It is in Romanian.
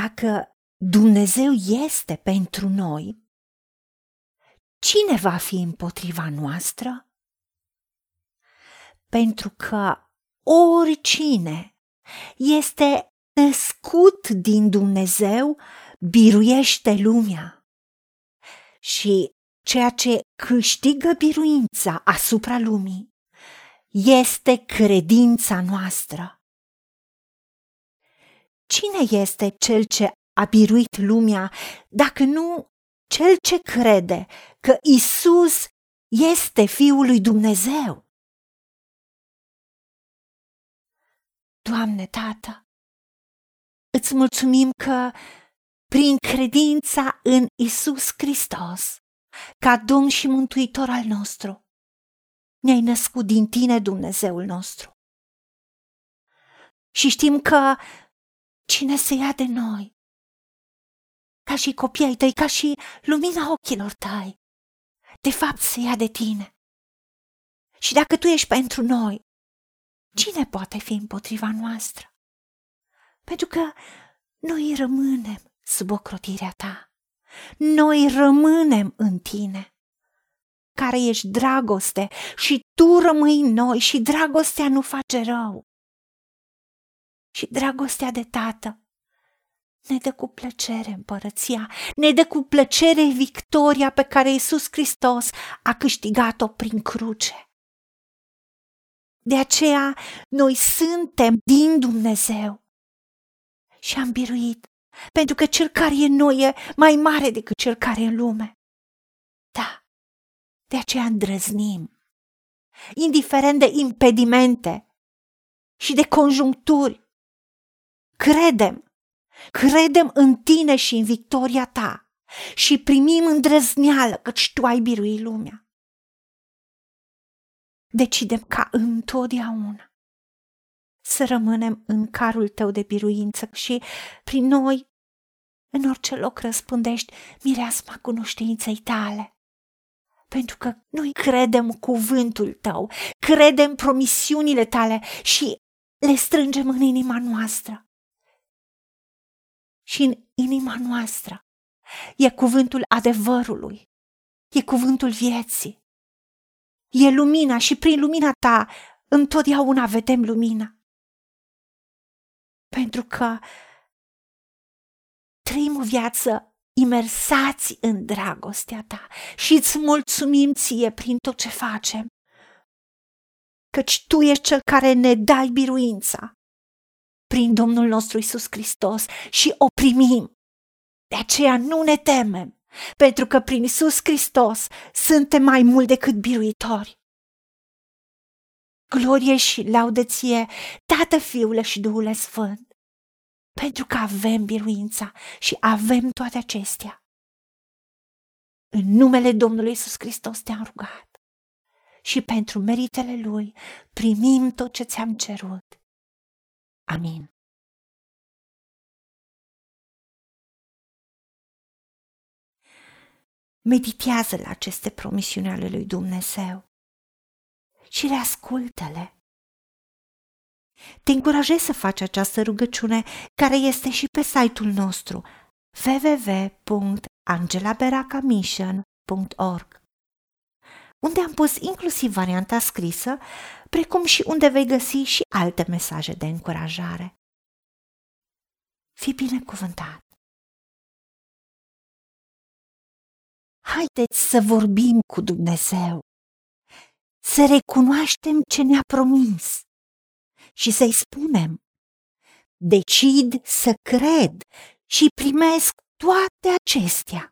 Dacă Dumnezeu este pentru noi, cine va fi împotriva noastră? Pentru că oricine este născut din Dumnezeu biruiește lumea. Și ceea ce câștigă biruința asupra lumii este credința noastră. Cine este cel ce a biruit lumea dacă nu cel ce crede că Isus este Fiul lui Dumnezeu? Doamne, Tată, îți mulțumim că prin credința în Isus Hristos, ca Domn și Mântuitor al nostru, ne-ai născut din tine, Dumnezeul nostru. Și știm că cine se ia de noi, ca și copiii ai tăi, ca și lumina ochilor tăi, de fapt se ia de tine. Și dacă tu ești pentru noi, cine poate fi împotriva noastră? Pentru că noi rămânem sub ocrotirea ta. Noi rămânem în tine, care ești dragoste și tu rămâi în noi și dragostea nu face rău. Și dragostea de tată ne dă cu plăcere împărăția, ne dă cu plăcere victoria pe care Iisus Hristos a câștigat-o prin cruce. De aceea noi suntem din Dumnezeu și am biruit pentru că cel care e în noi e mai mare decât cel care e în lume. Da, de aceea îndrăznim, indiferent de impedimente și de conjuncturi. Credem, credem în tine și în victoria ta și primim îndrăzneală căci tu ai biruit lumea. Decidem ca întotdeauna să rămânem în carul tău de biruință și prin noi în orice loc răspundești mireasma cunoștinței tale. Pentru că noi credem cuvântul tău, credem promisiunile tale și le strângem în inima noastră. Și în inima noastră. E cuvântul adevărului, e cuvântul vieții, e lumina și prin lumina ta întotdeauna vedem lumina. Pentru că trăim o viață imersați în dragostea ta și îți mulțumim ție prin tot ce facem, căci tu ești cel care ne dai biruința prin Domnul nostru Isus Hristos și o primim. De aceea nu ne temem, pentru că prin Isus Hristos suntem mai mult decât biruitori. Glorie și laudă ție, Tată, Fiule și Duhul Sfânt, pentru că avem biruința și avem toate acestea. În numele Domnului Isus Hristos te-am rugat și pentru meritele Lui primim tot ce ți-am cerut. Amin. Meditează la aceste promisiuni ale lui Dumnezeu și le ascultă-le. Te încurajez să faci această rugăciune care este și pe site-ul nostru www.angelaberacamission.org unde am pus inclusiv varianta scrisă, precum și unde vei găsi și alte mesaje de încurajare. Fii binecuvântat! Haideți să vorbim cu Dumnezeu să recunoaștem ce ne-a promis și să-i spunem, decid să cred și primesc toate acestea.